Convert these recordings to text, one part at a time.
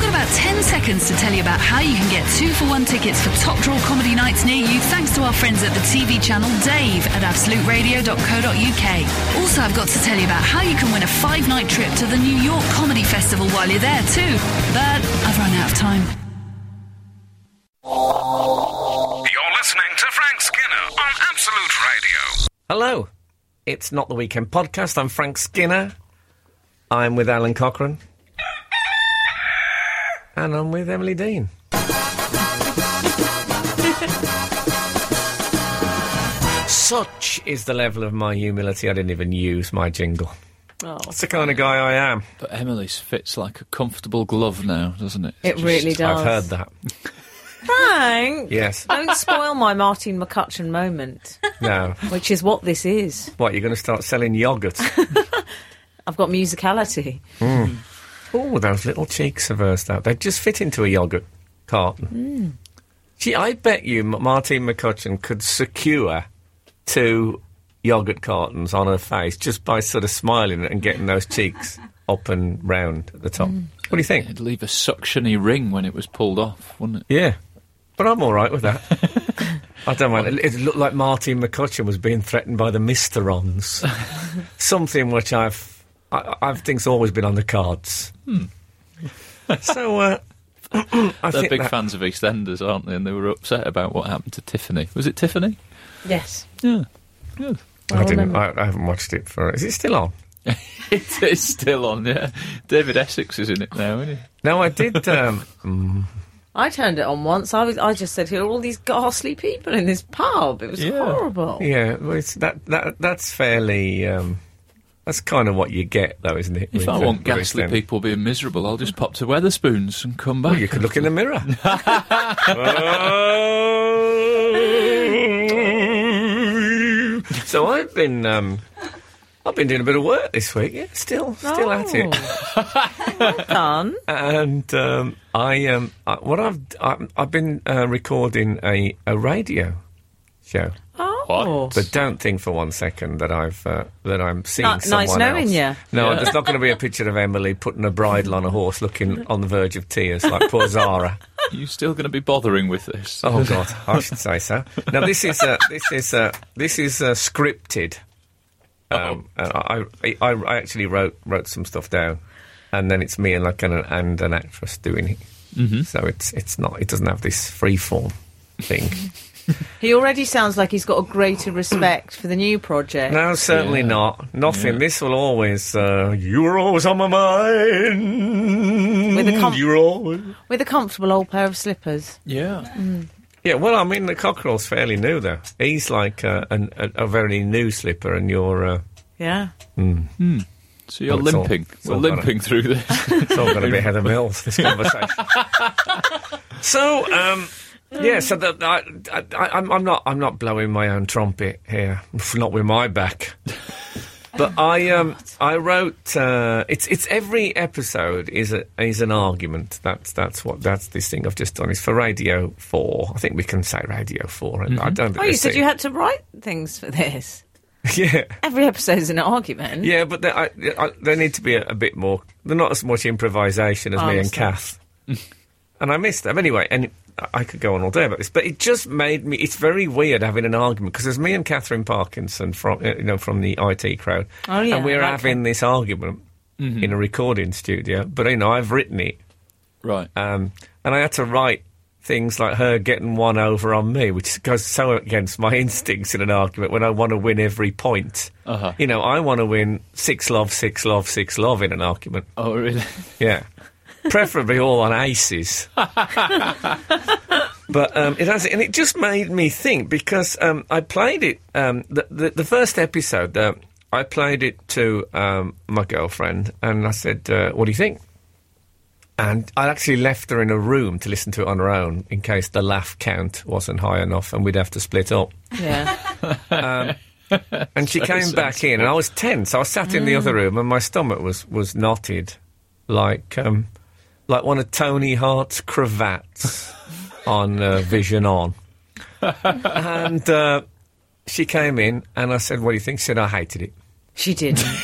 I've got about 10 seconds to tell you about how you can get two for one tickets for top draw comedy nights near you thanks to our friends at the TV channel Dave at absoluteradio.co.uk. Also, I've got to tell you about how you can win a five night trip to the New York Comedy Festival while you're there too. But I've run out of time. You're listening to Frank Skinner on Absolute Radio. Hello. It's not the weekend podcast. I'm Frank Skinner. I'm with Alun Cochrane. And I'm with Emily Dean. Such is the level of my humility, I didn't even use my jingle. Oh, That's the kind of guy I am. But Emily's fits like a comfortable glove now, doesn't it? it really does. I've heard that. Frank, Yes. don't spoil my Martine McCutcheon moment, No. which is what this is. What, you're going to start selling yoghurt? I've got musicality. Hmm. Oh, those little cheeks of hers, though. They just fit into a yoghurt carton. Hmm. Gee, I bet you Martine McCutcheon could secure two yoghurt cartons on her face just by sort of smiling and getting those cheeks up and round at the top. Hmm. What do you think? It'd leave a suctiony ring when it was pulled off, wouldn't it? Yeah. But I'm all right with that. I don't mind. It, it looked like Martine McCutcheon was being threatened by the Mysterons. Something which I've, I, I think's always been on the cards. so, uh, I They're think big that- fans of EastEnders, aren't they? And they were upset about what happened to Tiffany. Was it Tiffany? Yes. Yeah. Yeah. I didn't. I, I haven't watched it for. Is it still on? it is still on, yeah. David Essex is in it now, isn't he? No, I did. Um, I turned it on once. I was. I just said, "Here are all these ghastly people in this pub." It was Yeah. horrible. yeah, well, it's, that that that's fairly. Um, that's kind of what you get, though, isn't it? If I want ghastly people being miserable, I'll just pop to Wetherspoons and come back. Well, you could look in the mirror. so I've been. Um, I've been doing a bit of work this week. Yeah, still, still at it. Well done. And um, I, um, I, what I've, I, I've been uh, recording a, a radio show. Oh. But don't think for one second that I've uh, that I'm seeing Ni- nice someone knowing else. ya. No, Yeah. there's not going to be a picture of Emily putting a bridle on a horse, looking on the verge of tears like poor Zara. you still going to be bothering with this? Oh God, I should say so. Now this is uh, this is uh, this is uh, scripted. Um, I, I I actually wrote wrote some stuff down, and then it's me and like an and an actress doing it. Mm-hmm. So it's it's not it doesn't have this free form thing. He already sounds like he's got a greater respect for the new project. No, certainly Yeah. not. Nothing. This will always. Uh, you were always on my mind. With a com- you were always. With a comfortable old pair of slippers. Yeah. Yeah. Well, I mean, the cockerel's fairly new, though. He's like uh, an, a, a very new slipper, and you're. Uh, Yeah. So you're Well, it's all- limping. it's We're all gonna- limping through this. it's all going to be Heather Mills. This conversation. so, um, yeah. So that I, I, I'm, I'm not. I'm not blowing my own trumpet here. Not with my back. But I um I wrote uh, it's it's every episode is a is an argument. That's that's what that's this thing I've just done. It's for Radio Four. I think we can say Radio 4 and I don't. Oh, you said you had to write things for this. yeah. Every episode is an argument. Yeah, but there, I, I, there need to be a, a bit more. They're not as much improvisation as I me and. Kath. and I missed them anyway. And I- I could go on all day about this, but it just made me. It's very weird having an argument because there's me and Katherine Parkinson from uh, you know from the IT crowd, Oh, yeah, and we're okay. having this argument in a recording studio. But you know, I've written it, right. um, and I had to write things like her getting one over on me, which goes so against my instincts in an argument when I want to win every point. Uh-huh. You know, I want to win six love, six love, six love in an argument. Oh, really? Yeah. Preferably all on aces. but um, it has, and it just made me think because um, I played it, um, the, the, the first episode, uh, I played it to um, my girlfriend and I said, uh, What do you think? And I actually left her in a room to listen to it on her own in case the laugh count wasn't high enough and we'd have to split up. Yeah. And she Very came back in, and I was tense. I was sat in the other room, and my stomach was was knotted, like um, like one of Tony Hart's cravats on uh, Vision On. and uh, she came in, and I said, "What do you think?" She said, "I hated it." She didn't.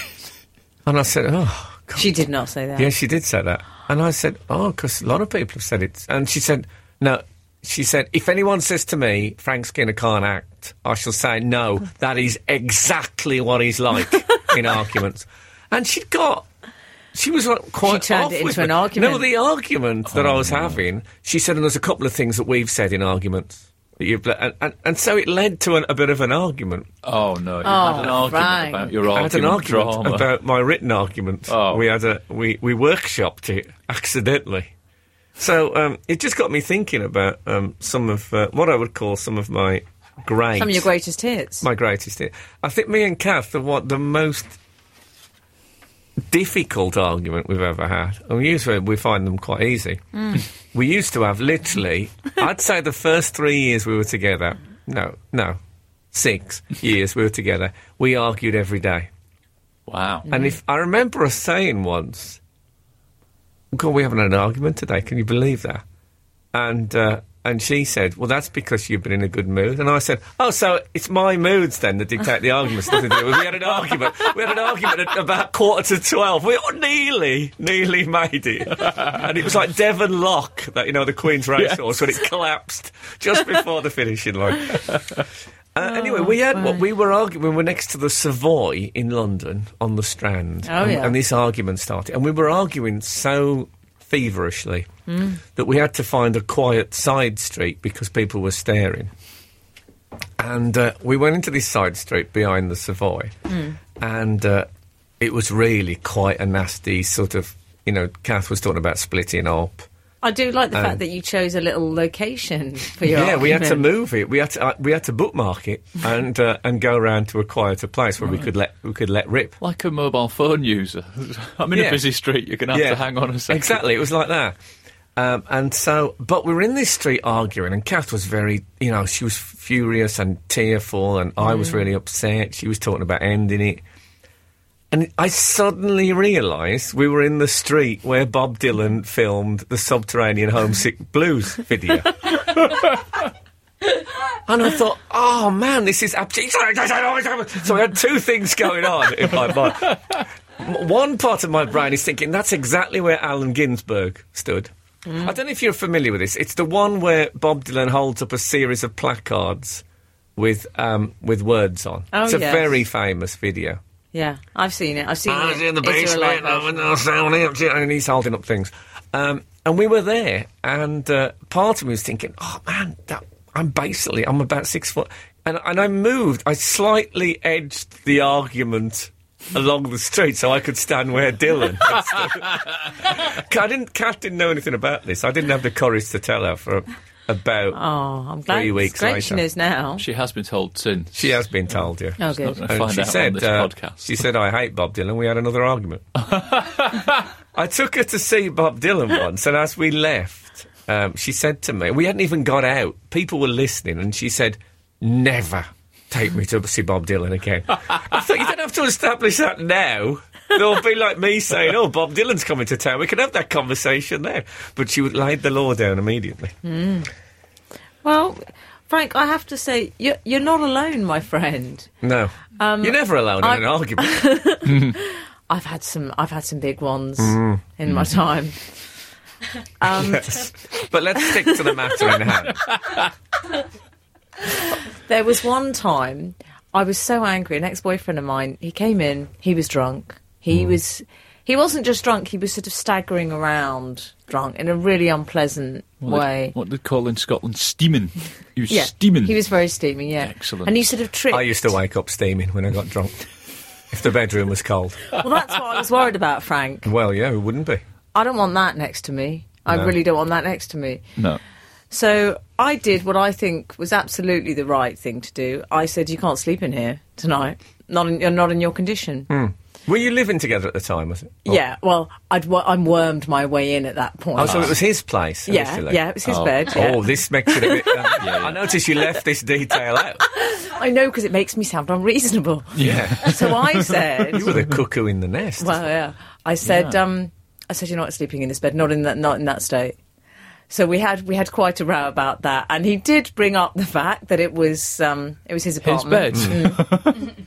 And I said, "Oh, God. she did not say that. yeah." She did say that. And I said, oh, because a lot of people have said it. And she said, no. She said, if anyone says to me, Frank Skinner can't act, I shall say, no, that is exactly what he's like in arguments. And she'd got, she was like, quite turned off it into an me. argument. No, the argument that I was having, she said, and there's a couple of things that we've said in arguments. That you've, and, and, and so it led to an, a bit of an argument. Oh no! You Oh, had an argument Frank. about your I had an argument argument drama. about my written argument. Oh. We had a we we workshopped it accidentally. So um, it just got me thinking about um, some of uh, what I would call some of my great Some of your greatest hits. my greatest hit. I think me and Kath are what the most difficult argument we've ever had. And we usually we find them quite easy. We used to have literally, I'd say the first three years we were together. No, no, six years we were together. We argued every day. wow. And if I remember us saying once, "God, we haven't had an argument today. Can you believe that?" And uh, and she said, "Well, that's because you've been in a good mood." And I said, "Oh, so it's my moods then that dictate the arguments." Nothing to do with- We had an argument. We had an argument at about quarter to twelve. We nearly, nearly made it, and it was like Devon Loch, that you know, the Queen's racehorse, when it collapsed just before the finishing line. Uh, anyway, we had what we were arguing. We were next to the Savoy in London on the Strand, Oh, and, yeah. and this argument started, and we were arguing so feverishly that we had to find a quiet side street because people were staring. And uh, we went into this side street behind the Savoy, and uh, it was really quite a nasty sort of. You know, Kath was talking about splitting up. I do like the Um, fact that you chose a little location for your Yeah, we had to move it. We had to uh, we had to bookmark it and uh, and go around to a quieter place where we could let we could let rip. Like a mobile phone user. I'm in Yeah. a busy street. You're going to have to hang on a second. Exactly, it was like that. Um, and so, but we were in this street arguing, and Kath was very, you know, she was furious and tearful, and I was really upset. She was talking about ending it. And I suddenly realised we were in the street where Bob Dylan filmed the Subterranean Homesick Blues video. And I thought, oh man, this is absolutely. So I had two things going on in my mind. One part of my brain is thinking that's exactly where Allen Ginsberg stood. I don't know if you're familiar with this. It's the one where Bob Dylan holds up a series of placards with um, with words on. Oh, it's a yes. very famous video. Yeah, I've seen it. I've seen I it. was in the Is there a live basement, I was version? now sounding up to- and he's holding up things. Um, and we were there, and uh, part of me was thinking, oh man, that, I'm basically, I'm about six foot. And, and I moved, I slightly edged the argument along the street so I could stand where Dylan. I didn't, Kat didn't know anything about this. I didn't have the courage to tell her for about. Oh, I'm glad. Three weeks great later. she knows now. She has been told since. She has been told, yeah. Oh, good. Not gonna And find she out said, on this uh, podcast. She said, I hate Bob Dylan. We had another argument. I took her to see Bob Dylan once, and as we left, um, she said to me, we hadn't even got out. People were listening, and she said, Never take me to see Bob Dylan again. I thought, you don't have to establish that now. It'll be like me saying, Oh, Bob Dylan's coming to town. We can have that conversation then. But she laid the law down immediately. Well, Frank, I have to say, you're, you're not alone, my friend. No. Um, You're never alone I- in an argument. I've had some. I've had some big ones Mm. in my time. Um, Yes. But let's stick to the matter in hand. There was one time I was so angry. An ex-boyfriend of mine, he came in. He was drunk. He Hmm. was. He wasn't just drunk. He was sort of staggering around, drunk in a really unpleasant What way. they, what they call in Scotland steaming. He was yeah, steaming. He was very steaming. Yeah, Excellent. And he sort of tripped. I used to wake up steaming when I got drunk. if the bedroom was cold. Well, that's what I was worried about, Frank. Well, yeah, it wouldn't be. I don't want that next to me. I No. really don't want that next to me. No. So I did what I think was absolutely the right thing to do. I said, "You can't sleep in here tonight. Not in, you're not in your condition." Were you living together at the time, was it? Or- Yeah. Well, I'd wormed my way in at that point. Oh, so it was his place yeah, initially? yeah, it was his Oh. bed. Yeah. Oh, this makes it a bit. Um, yeah. I noticed you left this detail out. I know because it makes me sound unreasonable. Yeah. So I said, you were the cuckoo in the nest. well, yeah. I said, Yeah. um, I said, you're not sleeping in this bed, not in that, not in that state. So we had we had quite a row about that, and he did bring up the fact that it was um, it was his His apartment. bed.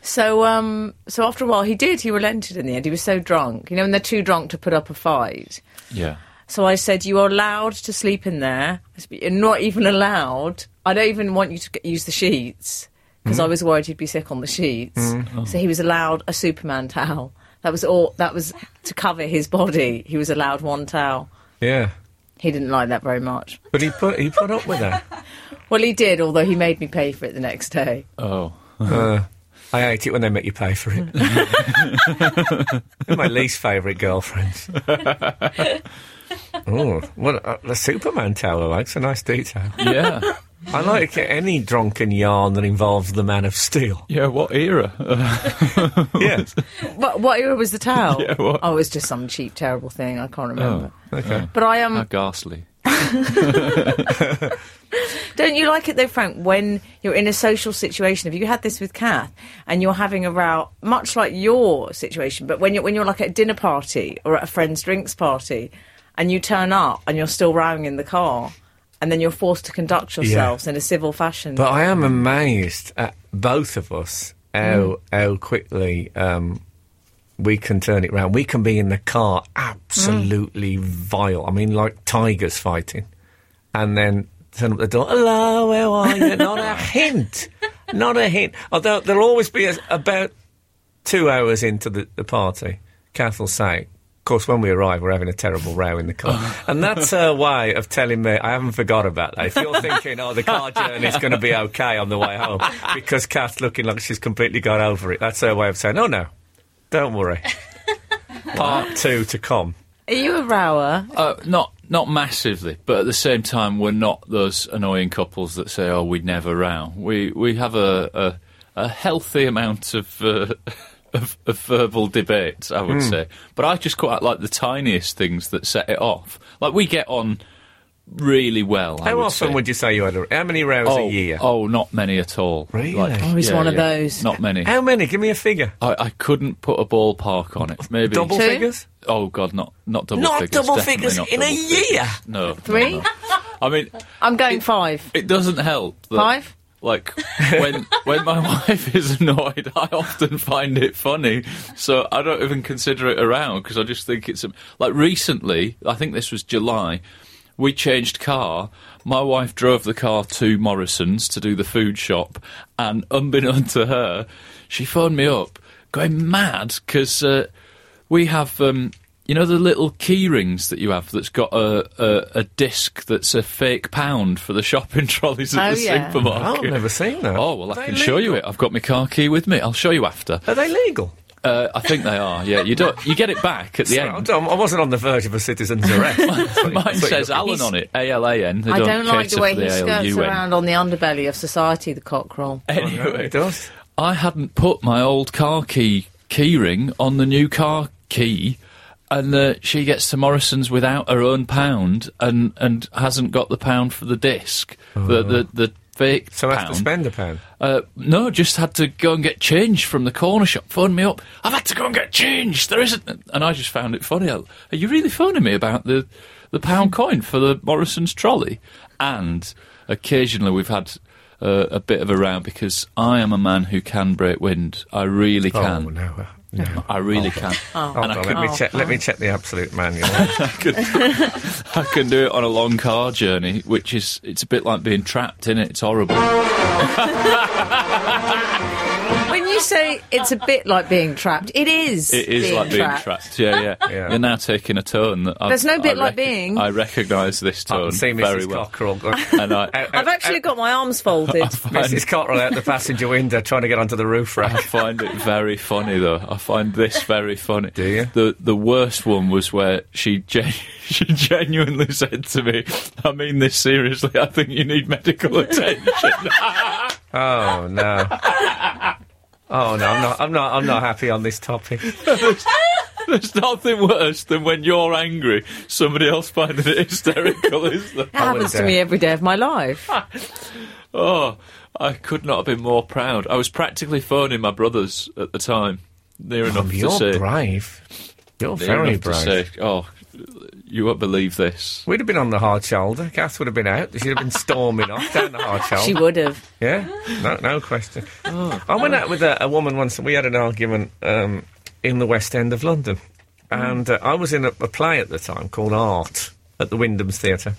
So, um, so after a while, he did. He relented in the end. He was so drunk. You know, when they're too drunk to put up a fight. Yeah. So I said, "You are allowed to sleep in there. I said, You're not even allowed. I don't even want you to g- use the sheets because I was worried he'd be sick on the sheets. So he was allowed a Superman towel. That was all. That was to cover his body. He was allowed one towel. Yeah. He didn't like that very much. But he put he put up with that. Well, he did, although he made me pay for it the next day. Oh. Uh, I hate it when they make you pay for it. They're my least favourite girlfriends. oh, what uh, the Superman towel I like's a nice detail. Yeah. I like any drunken yarn that involves the Man of Steel. yeah, what era? Yeah. What, what era was the towel? Yeah, what? Oh, it was just some cheap, terrible thing. I can't remember. Okay. But I um, How ghastly. Don't you like it though, Frank, when you're in a social situation? Have you had this with Kath and you're having a row, much like your situation, but when you're, when you're like at a dinner party or at a friend's drinks party and you turn up and you're still rowing in the car and then you're forced to conduct yourselves in a civil fashion? But I am amazed at both of us how how quickly um, we can turn it round. We can be in the car absolutely vile. I mean, like tigers fighting, and then turn up the door. Hello, how are you? Not a hint. Not a hint. Although there'll always be a, about two hours into the, the party. Kath will say. Of course, when we arrive, we're having a terrible row in the car. and that's her way of telling me, I haven't forgot about that. If you're thinking, oh, the car journey's going to be okay on the way home, because Kath's looking like she's completely got over it, that's her way of saying, oh, no, don't worry. Part two to come. Are you a rower? Uh, not not massively, but at the same time, we're not those annoying couples that say, "Oh, we'd never row." We we have a a, a healthy amount of, uh, of of verbal debate, I would hmm. say. But I just quite like the tiniest things that set it off. Like we get on really well. I How would often say. would you say you had a, how many rows Oh, a year? oh, not many at all. Really? Like, Oh, he's one of those. Not many. How many? Give me a figure. I, I couldn't put a ballpark on it. Maybe Double Two? figures? Oh God, not not double Not figures. double figures not in a double figures. year? No, Three? no, no. I mean, I'm going five. it doesn't help. That, Five? Like when when my wife is annoyed, I often find it funny. So I don't even consider it around because I just think it's a, like recently. I think this was July. We changed car. My wife drove the car to Morrison's to do the food shop, and unbeknown to her, she phoned me up, going mad because uh, we have. Um, you know the little key rings that you have that's got a, a, a disc that's a fake pound for the shopping trolleys at Oh, the yeah. supermarket. Oh, I've never seen that. Oh well, Are I they can show you legal? it. I've got my car key with me. I'll show you after. Are they legal? Uh, I think they are. Yeah, you don't. You get it back at the Sorry, end. I I wasn't on the verge of a citizen's arrest. That's what- Mine that's what says you're- Alan on it. A L A N. They I don't, don't like cater the way for he skirts A-L-U-N. around on the underbelly of society, the cockerel. Anyway, It does. I hadn't put my old car key keyring on the new car key, and uh, she gets to Morrison's without her own pound and and hasn't got the pound for the disc, the the the fake So I have to spend a pound. Uh, no, just had to go and get change from the corner shop. Phoned me up. I've had to go and get change. There isn't, and I just found it funny. Are you really phoning me about the the pound coin for the Morrison's trolley? And occasionally we've had uh, a bit of a row because I am a man who can break wind. I really can. Oh, can. no. No. I really can. Hold oh. And I oh, on, can, let me check. Let me check the absolute manual. I can do it on a long car journey, which is it's a bit like being trapped in it. It's horrible. When you say it's a bit like being trapped, it is. It is being like being trapped. trapped. Yeah, yeah, Yeah. You're now taking a tone that I've, There's no bit I like being. I recognise this I tone can see very Mrs. well. Cockerell. And I, uh, I've actually uh, got my arms folded. Mrs. Cockerell out the passenger window trying to get onto the roof rack. I find it very funny though. I find this very funny. Do you? The the worst one was where she gen- she genuinely said to me, "I mean this seriously. I think you need medical attention." Oh no. Oh no, I'm not. I'm not. I'm not happy on this topic. There's nothing worse than when you're angry, somebody else finding it hysterical, is there? It happens to me every day of my life. Oh, I could not have been more proud. I was practically phoning my brothers at the time, near oh, enough to say. You're brave. You're near very enough to brave. say, oh, You won't believe this. We'd have been on the hard shoulder. Kath would have been out. She'd have been storming off down the hard shoulder. She would have. Yeah, no, no question. I went out with a, a woman once, and we had an argument um, in the West End of London, and uh, I was in a, a play at the time called Art at the Wyndham's Theatre,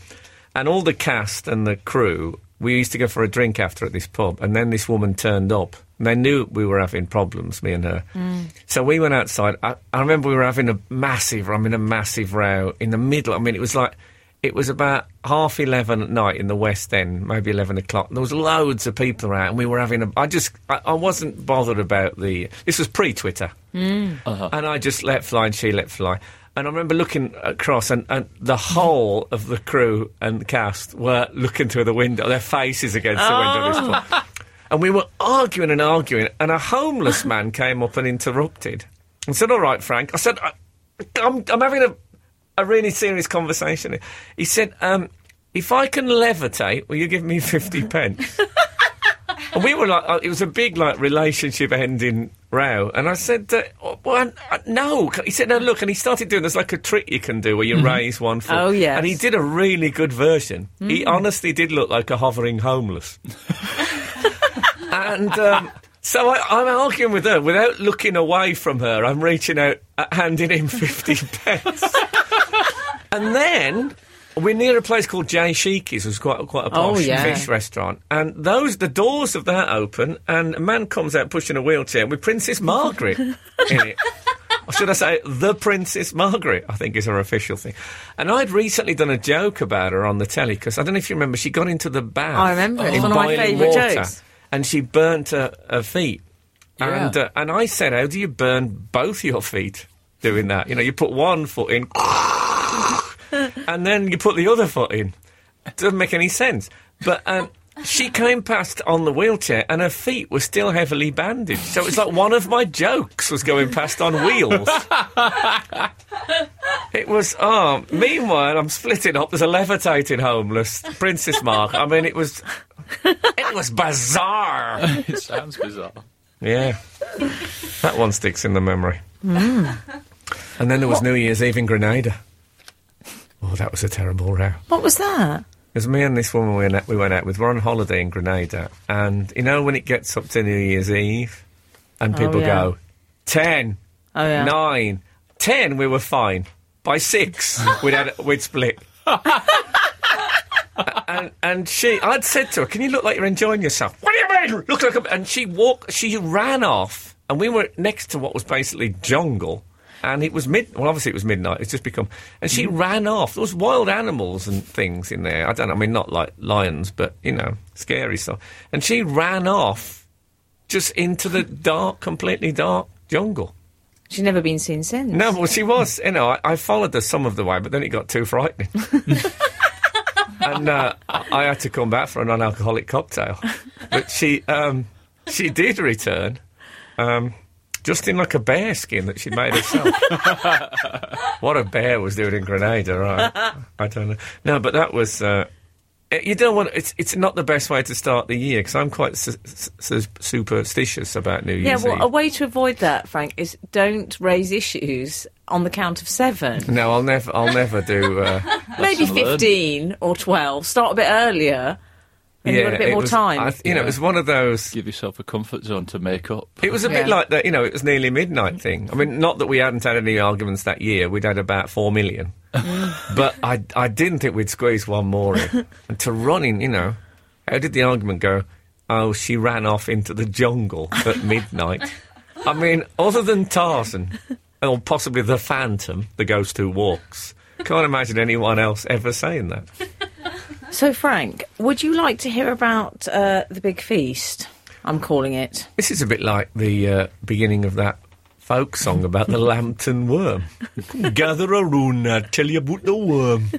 and all the cast and the crew. We used to go for a drink after at this pub, and then this woman turned up. And they knew we were having problems, me and her. Mm. So we went outside. I, I remember we were having a massive, I mean, a massive row in the middle. I mean, it was like, it was about half 11 at night in the West End, maybe 11 o'clock. There was loads of people around, and we were having a. I just. I, I wasn't bothered about the. This was pre Twitter. Mm. Uh-huh. And I just let fly, and she let fly. And I remember looking across, and, and the whole of the crew and the cast were looking through the window, their faces against the window at this point. And we were arguing and arguing, and a homeless man came up and interrupted and said, All right, Frank. I said, I, I'm, I'm having a, a really serious conversation. He said, um, If I can levitate, will you give me 50 pence? and we were like, uh, it was a big, like, relationship ending row. And I said, uh, well, uh, no. He said, no, look. And he started doing, there's like a trick you can do where you raise one foot. Oh, yeah, And he did a really good version. He honestly did look like a hovering homeless. and um, so I, I'm arguing with her without looking away from her. I'm reaching out, uh, handing him 50 pence. and then we're near a place called J Sheekey's, which is quite, quite a Oh, posh yeah. fish restaurant. And those, the doors of that open, and a man comes out pushing a wheelchair with Princess Margaret in it. Or should I say, the Princess Margaret, I think is her official thing. And I'd recently done a joke about her on the telly, because I don't know if you remember, she got into the bath. I remember it. It's one of my favourite jokes. And she burnt her, her feet. Yeah. And, uh, and I said, how do you burn both your feet doing that? You know, you put one foot in, and then you put the other foot in. Doesn't make any sense. But um, she came past on the wheelchair, and her feet were still heavily bandaged. So it's like one of my jokes was going past on wheels. It was. Oh, meanwhile, I'm splitting up. There's a levitating homeless Princess Mark. I mean, it was. It was bizarre. it sounds bizarre. Yeah, that one sticks in the memory. And then there was New Year's Eve in Grenada. Oh, that was a terrible row. What was that? It was me and this woman we went, out, we went out with. We're on holiday in Grenada, and you know when it gets up to New Year's Eve, and oh, people yeah. go ten, Oh, yeah. nine, ten, we were fine. By six, we'd had we'd split. and and she, I'd said to her, "Can you look like you're enjoying yourself?" What do you mean? Look like a... And she walked. She ran off, and we were next to what was basically jungle. And it was mid. Well, obviously it was midnight. It's just become. And she ran off. There was wild animals and things in there. I don't. know, I mean, not like lions, but you know, scary stuff. And she ran off, just into the dark, completely dark jungle. She's never been seen since. No, well, she was. You know, I, I followed her some of the way, but then it got too frightening. and uh, I I had to come back for a non-alcoholic cocktail. But she, um, she did return, um, just in like a bear skin that she'd made herself. what a bear was doing in Grenada, right? I don't know. No, but that was. Uh, eh, you don't want. It's it's not the best way to start the year because I'm quite su- su- superstitious about New Year's. Yeah, well, Eve. a way to avoid that, Frank, is don't raise issues on the count of seven. no, I'll never. I'll never do. Uh, Maybe Lesson learned. 15 or 12. Start a bit earlier. And you've got a bit more was- time. I th- you know, it was one of those. Give yourself a comfort zone to make up. It was a bit like that. You know, it was nearly midnight thing. I mean, not that we hadn't had any arguments that year. We'd had about four million, but I I didn't think we'd squeeze one more in. and to run in, you know, how did the argument go? Oh, she ran off into the jungle at midnight. I mean, other than Tarzan, or possibly the Phantom, the ghost who walks. Can't imagine anyone else ever saying that. So, Frank, would you like to hear about uh, the big feast? I'm calling it. This is a bit like the uh, beginning of that folk song about the Lambton worm. Gather around, I tell you about the worm.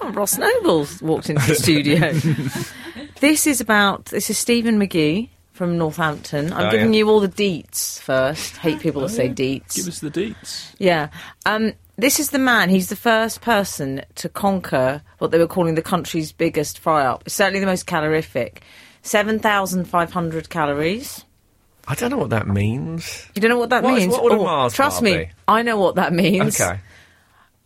Oh, Ross Noble's walked into the studio. this is about. This is Stephen McGee from Northampton. I'm Oh, giving yeah. you all the deets first. Hate people that say deets. Give us the deets. Yeah. Um, this is the man. He's the first person to conquer what they were calling the country's biggest fry up. Certainly the most calorific. 7,500 calories. I don't know what that means. You don't know what that What is- means? what would a Oh, Mars trust bar me, be? I know what that means. Okay.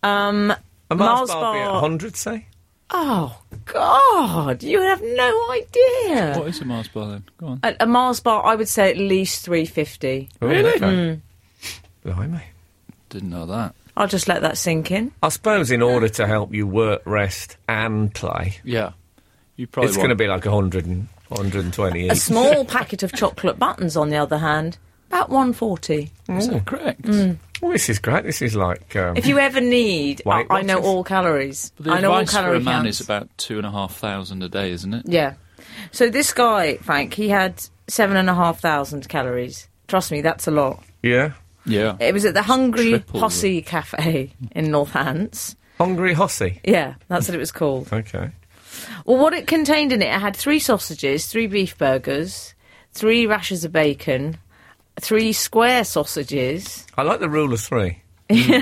Um, A Mars, Mars bar, be bar- 100, say? oh God, you have no idea. What is a Mars bar then? Go on. A, a Mars bar, I would say at least three fifty. Really? Okay. Blimey. Didn't know that. I'll just let that sink in. I suppose in order to help you work, rest, and play, Yeah. You probably it's going to want- be like 100 and 120 A small packet of chocolate buttons, on the other hand, about one forty. Is that correct? Well, this is great. This is like. Um, If you ever need, I, Weight I know Watchers. all calories. The I know all advice for calorie a man counts. is about two and a half thousand a day, isn't it? Yeah. So this guy, Frank, he had seven and a half thousand calories. Trust me, that's a lot. yeah. Yeah. It was at the Hungry Triple. Posse Cafe in Northants. Hungry Hossy. Yeah, that's what it was called. Okay. Well, what it contained in it, it had three sausages, three beef burgers, three rashers of bacon, three square sausages, I like the rule of three. with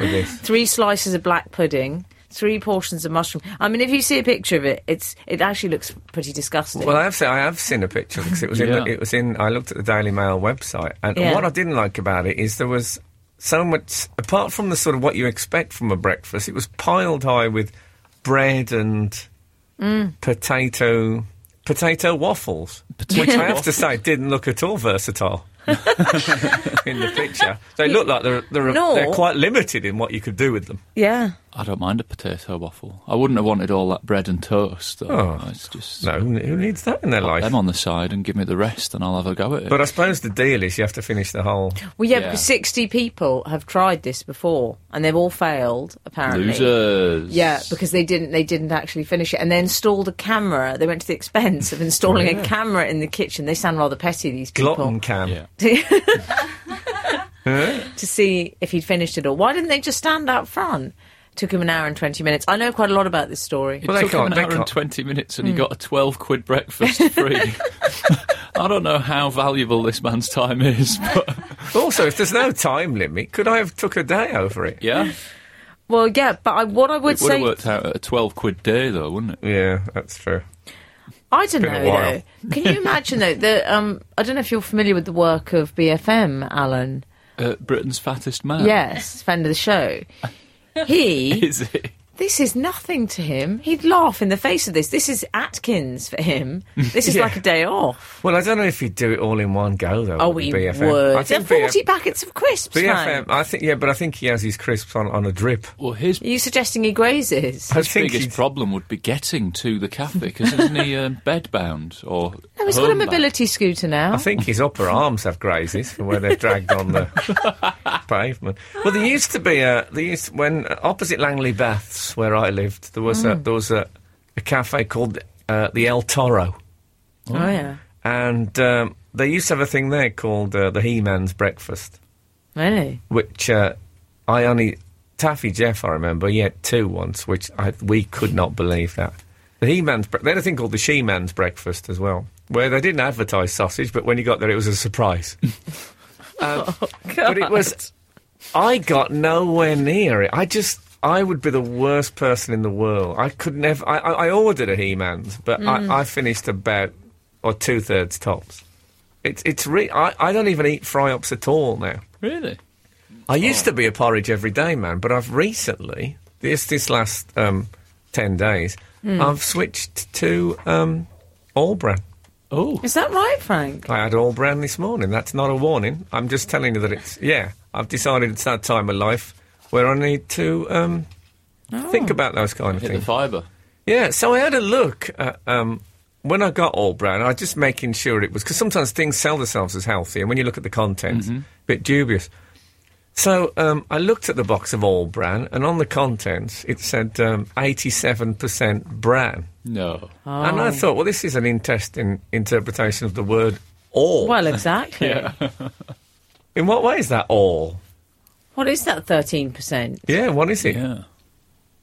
this. three slices of black pudding, three portions of mushroom. I mean, if you see a picture of it, it's it actually looks pretty disgusting. Well, I have seen, I have seen a picture because it was in Yeah. the, it was in. I looked at the Daily Mail website, and Yeah. what I didn't like about it is there was so much apart from the sort of what you expect from a breakfast. It was piled high with bread and Mm. potato potato waffles, which I have to say didn't look at all versatile. in the picture, they look like they're they're, No. they're quite limited in what you could do with them. yeah. I don't mind a potato waffle. I wouldn't have wanted all that bread and toast. Though. Oh. It's just No, who who needs that in their put life? them on the side and give me the rest, and I'll have a go at it. But I suppose the deal is you have to finish the whole. Well, yeah, Yeah. because 60 people have tried this before and they've all failed, apparently. Losers. Yeah, because they didn't they didn't actually finish it, and they installed a camera. They went to the expense of installing a camera in the kitchen. They sound rather petty, these people, Glutton can. Yeah. to see if he'd finished it all. Why didn't they just stand out front? Took him an hour and twenty minutes. I know quite a lot about this story. It Well, they took him can't- an they hour and can't- 20 minutes Hmm. and he got a 12 quid breakfast free. I don't know how valuable this man's time is, but Also, if there's no time limit, could I have took a day over it? yeah. Well, yeah, but I, what I would It would have say, worked out at a 12 quid day, though, wouldn't it? Yeah, that's true. I don't know though. Can you imagine though? The um, I don't know if you're familiar with the work of BFM, Alun. Uh, Britain's fattest man. Yes, friend of the show. He Is? This is nothing to him. He'd laugh in the face of this. This is Atkins for him. This is Yeah. like a day off. Well, I don't know if he'd do it all in one go though. Oh, with we BFM. would. I There think are 40 BF packets of crisps, BFM. Frank. I think yeah, but I think he has his crisps on, on a drip. Well, his, Are you suggesting he grazes? I his think biggest he's- problem would be getting to the cafe, because isn't he um, bedbound or No, he's got a homebound? mobility scooter now. I think his upper arms have grazes from where they're dragged on the pavement. Well, there used to be a there used to, when uh, opposite Langley Baths, where I lived, there was a there was a, a cafe called uh, the El Toro, oh, yeah. and um, they used to have a thing there called uh, the He-Man's Breakfast. Really? which uh, I only Taffy Jeff I remember he had two once, which I, we could not believe that. The He-Man's bre- they had a thing called the She-Man's breakfast as well, where they didn't advertise sausage, but when you got there, it was a surprise. um, but it was I got nowhere near it. I just I would be the worst person in the world. I could never. I, I, I ordered a He-Man's, but I, I finished about or two thirds tops. It's it's re- I, I don't even eat fry ups at all now. Really? I used to be a porridge every day man, but I've recently, this this last um, ten days, I've switched to um, all bran. Oh. Is that right, Frank? I had all bran this morning. That's not a warning. I'm just telling you that it's yeah. I've decided it's that time of life where I need to um, think about those kind of Hit things. fibre. Yeah, so I had a look at, um, when I got all bran. I was just making sure it was because sometimes things sell themselves as healthy, and when you look at the contents, a bit dubious. So um, I looked at the box of all bran, and on the contents it said um, eighty-seven percent bran, No. and I thought, well, this is an interesting interpretation of the word all. Well, exactly. In what way is that all? What is that 13%? Yeah, what is it? Yeah.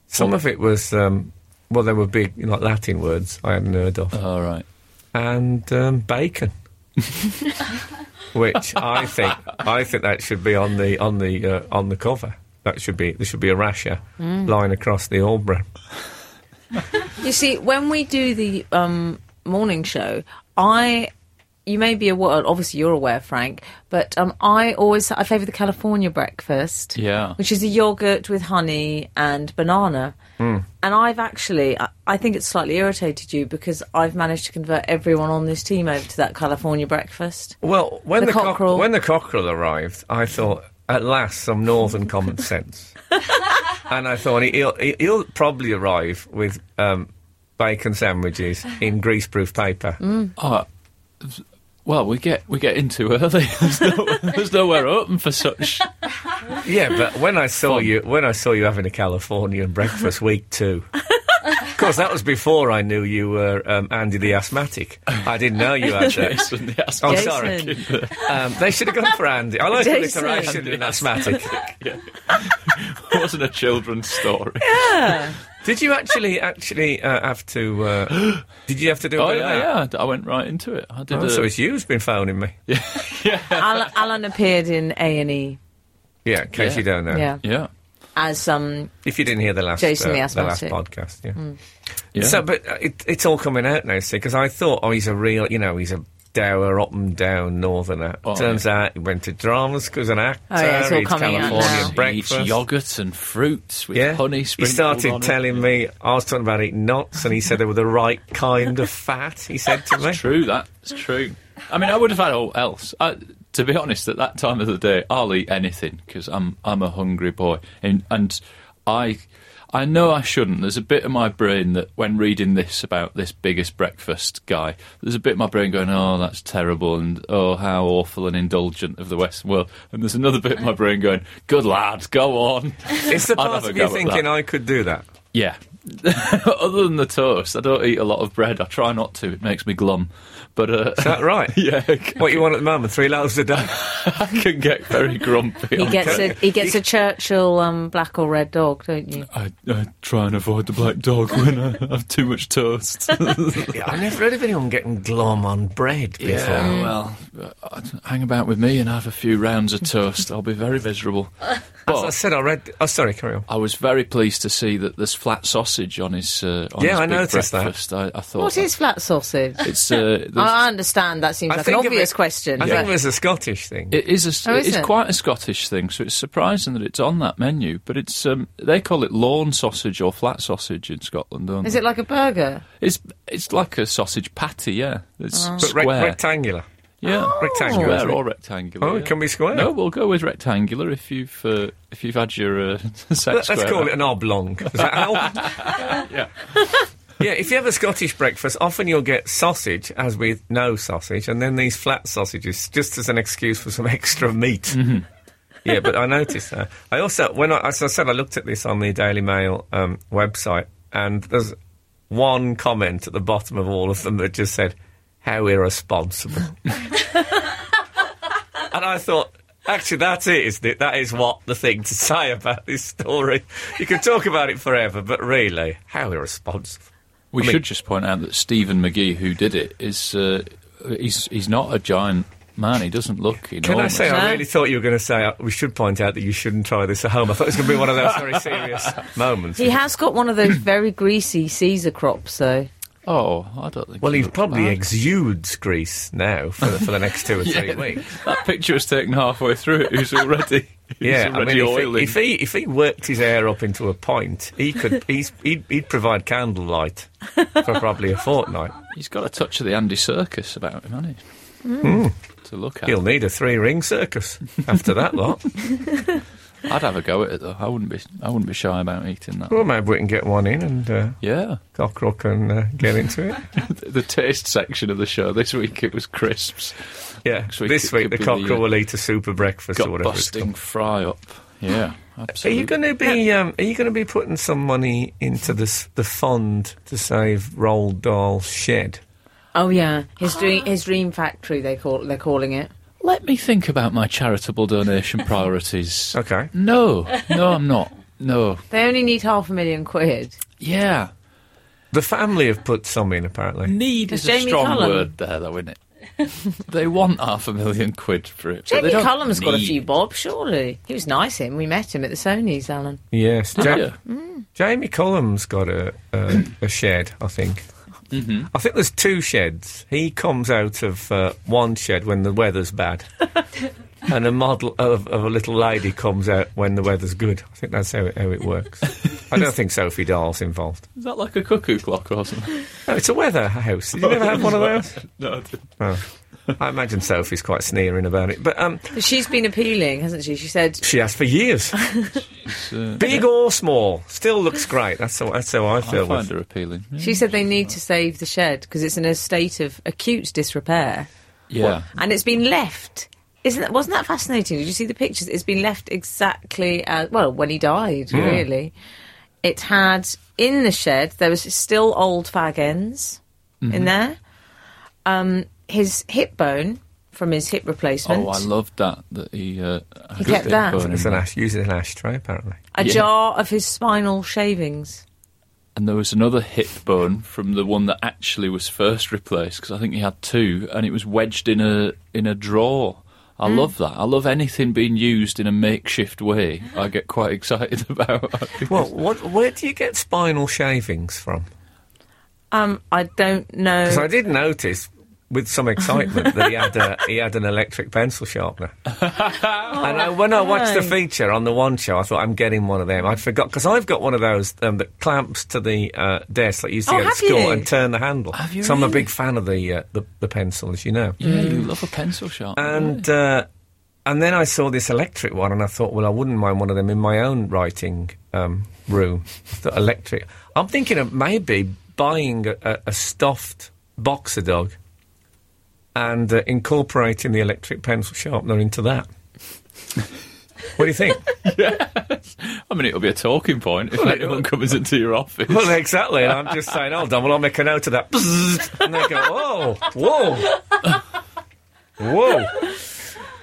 Some of it was, um, well, they were big, you know, like Latin words I hadn't heard of. All right. and um, bacon, which I think I think that should be on the on the uh, on the cover. That should be there should be a rasher line across the all bran. You see, when we do the um, morning show, I you may be aware. Obviously, you're aware, Frank. But um, I always I favour the California breakfast. Yeah. which is a yogurt with honey and banana. Hmm. And I've actually, I, I think it's slightly irritated you because I've managed to convert everyone on this team over to that California breakfast. Well, when The the, cock- cockerel. when the cockerel arrived, I thought, at last, some northern common sense. and I thought he'll, he'll probably arrive with um, bacon sandwiches in greaseproof paper. Oh, well, we get we get in too early. there's, no, there's nowhere open for such. Yeah, but when I saw you, when I saw you having a Californian breakfast week two. Of course, that was before I knew you were um, Andy the asthmatic. I didn't know you had that. Jason, the asthma- Oh, sorry. Um, they should have gone for Andy. I like Jason. alliteration in asthmatic. it wasn't a children's story. Did you actually actually uh, have to? Uh, did you have to do a Oh yeah, yeah. I went right into it. I did. Oh, a- so it's you who's been phoning me. Yeah, Alun, Alun appeared in A and E Yeah, in case Yeah. you don't know. yeah, yeah, as um If you didn't hear the last, Jason uh, the the last podcast, yeah. yeah. So, but uh, it, it's all coming out now, see, because I thought, oh, he's a real, you know, he's a dour, up and down northerner. Oh, Turns out he went to drama school as an actor. Oh, yeah, it's all eats coming out Californian now. He breakfast. eats yogurt and fruits with yeah, honey he started on it. telling me I was talking about eating nuts, and he said they were the right kind of fat. He said to me, It's True, that's true. I mean, I would have had all else. I, to be honest, at that time of the day, I'll eat anything because I'm I'm a hungry boy, and and I I know I shouldn't. There's a bit of my brain that when reading this about this biggest breakfast guy, there's a bit of my brain going, "Oh, that's terrible," and "Oh, how awful and indulgent of the Western world," and there's another bit of my brain going, "Good lad, go on." "It's the part of you thinking that. I could do that." Yeah. Other than the toast, I don't eat a lot of bread. I try not to. It makes me glum. But uh, Is that right? yeah, What you want at the moment? Three loaves a day. I can get very grumpy. he gets a he gets a Churchill um black or red dog, don't you? I, I try and avoid the black dog when I have too much toast. Yeah, I've never heard of anyone getting glum on bread before. yeah, well, uh, hang about with me and have a few rounds of toast. I'll be very miserable. As I said, I read. Oh, sorry, carry on. I was very pleased to see that there's flat sausage on his. Uh, on Yeah, his I big noticed that. I, I thought What is flat sausage? it's. Uh, I understand that seems I like an obvious it- question. I but- think it was a Scottish thing. It is a, Oh, it is is it? quite a Scottish thing, so it's surprising that it's on that menu. But it's um, they call it Lorne sausage or flat sausage in Scotland, don't Is they? it like a burger? It's it's like a sausage patty, yeah. It's but square, rec- rectangular. Yeah, Rectangular, square or rectangular. Oh, yeah. it can be square. No, we'll go with rectangular if you've uh, if you've had your uh, sex Let- Let's square call out. it an oblong. Does that help? Yeah. yeah, if you have a Scottish breakfast, often you'll get sausage, as with no sausage, and then these flat sausages, just as an excuse for some extra meat. Mm-hmm. Yeah, but I noticed that. I also, when I, as I said, I looked at this on the Daily Mail um, website, and there's one comment at the bottom of all of them that just said, "How irresponsible." and I thought. Actually, that's it, isn't it? That is what the thing to say about this story. You can talk about it forever, but really, how irresponsible. We I mean- should just point out that Stephen McGee, who did it, is uh, he's he's not a giant man. He doesn't look enormous. Can I say, I really thought you were going to say, uh, we should point out that you shouldn't try this at home. I thought it was going to be one of those very serious moments. He has got one of those very greasy Caesar crops, though. Oh, I don't think. Well, he looks probably bad. exudes grease now for the, for the next two or three weeks. That picture was taken halfway through. It was already. Yeah, I mean, if he, if he if he worked his hair up into a point, he could he's, he'd, he'd provide candlelight for probably a fortnight. He's got a touch of the Andy Serkis about him, hasn't he? Hmm. To look at. He'll need a three ring circus after that lot. I'd have a go at it though. I wouldn't be. I wouldn't be shy about eating that. Well, maybe we can get one in and uh, Yeah. Cockerel can uh, get into it. The, the taste section of the show this week it was crisps. Yeah, Next week this week the be Cockerel the, uh, will eat a super breakfast or Got whatever it's busting called. fry up. Yeah. Are you going to be? Um, are you going to be putting some money into this the fund to save Roald Dahl's shed? Oh yeah, his dream his dream factory they call they're calling it. Let me think about my charitable donation priorities. Okay. No, no, I'm not. No. They only need half a million quid. Yeah. The family have put some in apparently. Need Does is a strong Cullum- word there, though, isn't it? they want half a million quid for it. Jamie Cullum's got a few bob, surely. He was nice him. We met him at the Sony's, Alun. Yes, Did Ja- you? Mm. Jamie Cullum's got a, a a shed, I think. Mm-hmm. I think there's two sheds. He comes out of uh, one shed when the weather's bad, and a model of, of a little lady comes out when the weather's good. I think that's how it, how it works. I don't think Sophie Dahl's involved. Is that like a cuckoo clock or something? No, it's a weather house. Did you ever have one of those? no, I didn't. Oh. I imagine Sophie's quite sneering about it, but um, But she's been appealing, hasn't she? She said, she has for years. Uh, Big or small, still looks great. That's how, that's how I I feel. find with- her appealing. she said they need to save the shed because it's in a state of acute disrepair. Yeah. and it's been left. Isn't that, wasn't that fascinating? Did you see the pictures? It's been left exactly as well when he died. Really, it had in the shed there was still old fag ends in there. Um, his hip bone from his hip replacement. Oh, I loved that. That he. Uh, He kept that. burning It's an ash, use as an ashtray, apparently. a yeah. jar of his spinal shavings. And there was another hip bone from the one that actually was first replaced because I think he had two, and it was wedged in a in a drawer. I love that. I love anything being used in a makeshift way. I get quite excited about. Well, what, where do you get spinal shavings from? Um, I don't know. Because I did notice with some excitement that he had a, he had an electric pencil sharpener. and I, when I watched the feature on the one show, I thought I'm getting one of them. I forgot because I've got one of those um, that clamps to the uh, desk that you used to Oh, get at school you? and turn the handle. Have you so I'm a big fan of the, uh, the the pencil, as you know. yeah, you love a pencil sharpener. And uh, and then I saw this electric one, and I thought, well, I wouldn't mind one of them in my own writing um, room. The electric. I'm thinking of maybe buying a, a, a stuffed boxer dog and uh, incorporating the electric pencil sharpener into that. what do you think? I mean, it'll be a talking point if anyone comes into your office. well, exactly. And I'm just saying, hold on, well, I'll make a note of that. And they go, oh, whoa, whoa.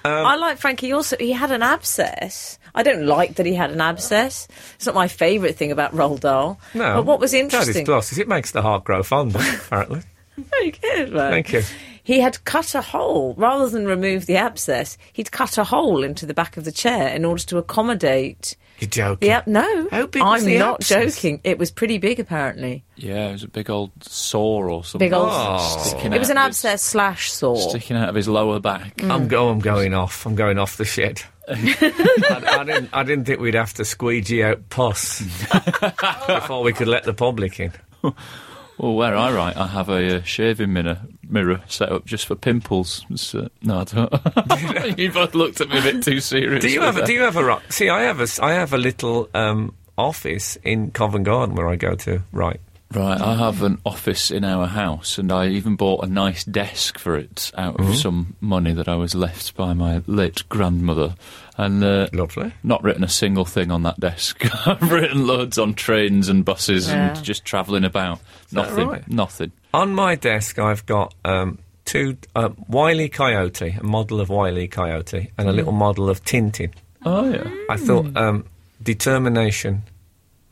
I like Frankie. Also, he had an abscess. I don't like that he had an abscess. It's not my favourite thing about Roald Dahl. No. But what was That is interesting? plus, is it makes the heart grow fonder, apparently. Very good, man. Thank you. He had cut a hole rather than remove the abscess. He'd cut a hole into the back of the chair in order to accommodate You're joking. the ab- No, How big was I'm the not abscess? joking. It was pretty big, apparently. Yeah, it was a big old sore or something. Big old. Oh. Sticking It was an of his- abscess slash sore. Sticking out of his lower back. I'm, go, I'm going off. I'm going off the shed. I, I didn't. I didn't think we'd have to squeegee out pus before we could let the public in. Well, where I write, I have a uh, shaving mirror, mirror set up just for pimples. Uh, no, I don't. you both looked at me a bit too seriously. Do you have? a- Do you have a? ro- See, I have a. I have a little um, office in Covent Garden where I go to write. Right, I have an office in our house, and I even bought a nice desk for it out Mm-hmm. of some money that I was left by my late grandmother. And uh, Lovely. not written a single thing on that desk. I've written loads on trains and buses Yeah. and just travelling about. that Nothing. right? Nothing. On my desk, I've got um, two uh, Wiley Coyote, a model of Wiley Coyote, and a little model of Tintin. Oh yeah. I thought um, determination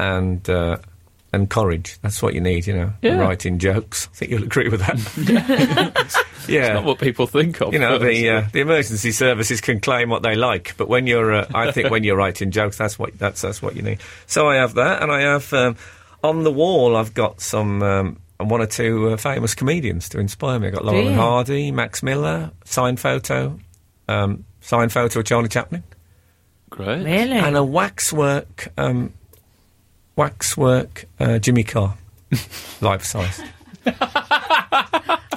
and uh, and courage. That's what you need, you know. Yeah. Writing jokes. I think you'll agree with that. yeah. Not what people think of. you know the uh, the emergency services can claim what they like, but when you're, uh, I think when you're writing jokes, that's what that's that's what you need. So I have that, and I have um, on the wall. I've got some um, one or two uh, famous comedians to inspire me. I've got Laurel and? Hardy, Max Miller, signed photo, um, signed photo of Charlie Chaplin Great. Really? and a waxwork, um, waxwork uh, Jimmy Carr, life size.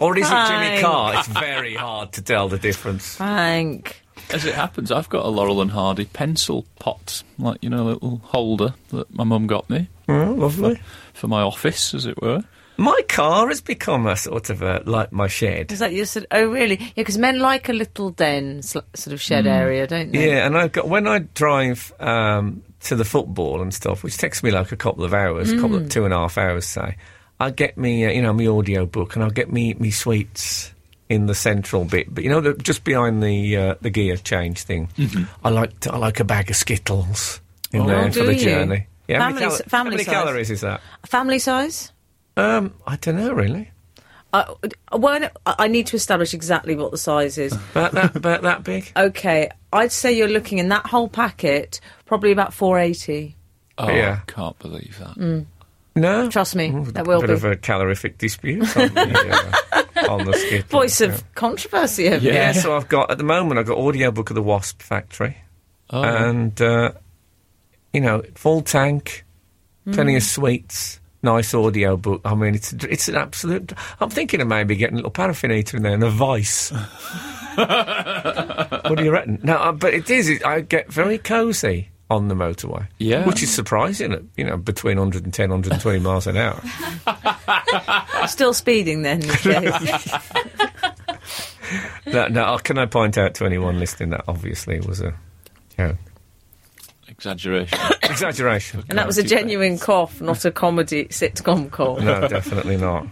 or is it Jimmy Fine. Carr? It's very hard to tell the difference. Frank. As it happens, I've got a Laurel and Hardy pencil pot, like you know, a little holder that my mum got me Oh, lovely. for my office, as it were. My car has become a sort of a, like my shed. Is that you said? Oh, really? Yeah, because men like a little den, sl- sort of shed area, don't they? Yeah, and I've got when I drive um, to the football and stuff, which takes me like a couple of hours, a couple of two and a half hours, say. I get me, uh, you know, my audio book, and I'll get me me sweets in the central bit, but you know, the, just behind the uh, the gear change thing. I like to, I like a bag of Skittles in Oh, there for the you? journey. Yeah, how many, Family s- family how many size? calories is that? Family size? Um, I don't know really. Uh, well, I I need to establish exactly what the size is. About that about that big. Okay, I'd say you're looking in that whole packet probably about 480. Oh, Yeah. I can't believe that. No, Trust me, Ooh, there will bit be. of a calorific dispute on the, uh, on the skit. Voice Yeah. of controversy. have you? Yeah, so I've got at the moment I've got audiobook of the Wasp Factory, Oh, and uh, you know, full tank, plenty Mm. of sweets, nice audio book. I mean, it's it's an absolute. I'm thinking of maybe getting a little paraffin heater in there and a vice. what do you reckon? No, uh, but it is. It, I get very cosy on the motorway. Yeah. which is surprising. At, you know, between 110, 120 miles an hour. Still speeding then. no, no. Can I point out to anyone listening that obviously was a. You know, exaggeration. exaggeration. and that was a genuine cough, not a comedy sitcom cough. No, definitely not.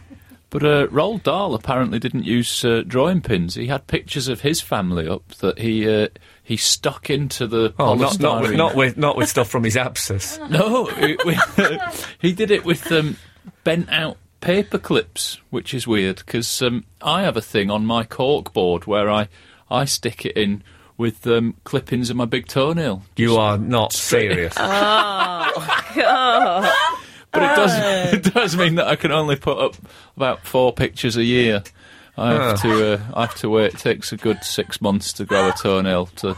But uh, Roald Dahl apparently didn't use uh, drawing pins. He had pictures of his family up that he uh, he stuck into the Oh, not, not, with, not with not with stuff from his abscess. No, it- with- he did it with um, bent out paper clips, which is weird because um, I have a thing on my cork board where I I stick it in with um, clippings of my big toenail. You are not serious. But it does it does mean that I can only put up about four pictures a year. I have to uh, I have to wait. It takes a good six months to grow a toenail to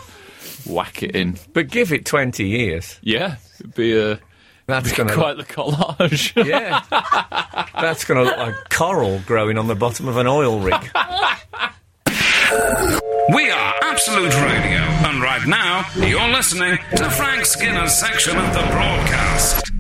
whack it in. but give it twenty years. Yeah, it'd be uh, That's going to quite the collage. yeah. That's going to look like coral growing on the bottom of an oil rig. We are Absolute Radio, and right now you're listening to Frank Skinner's section of the broadcast.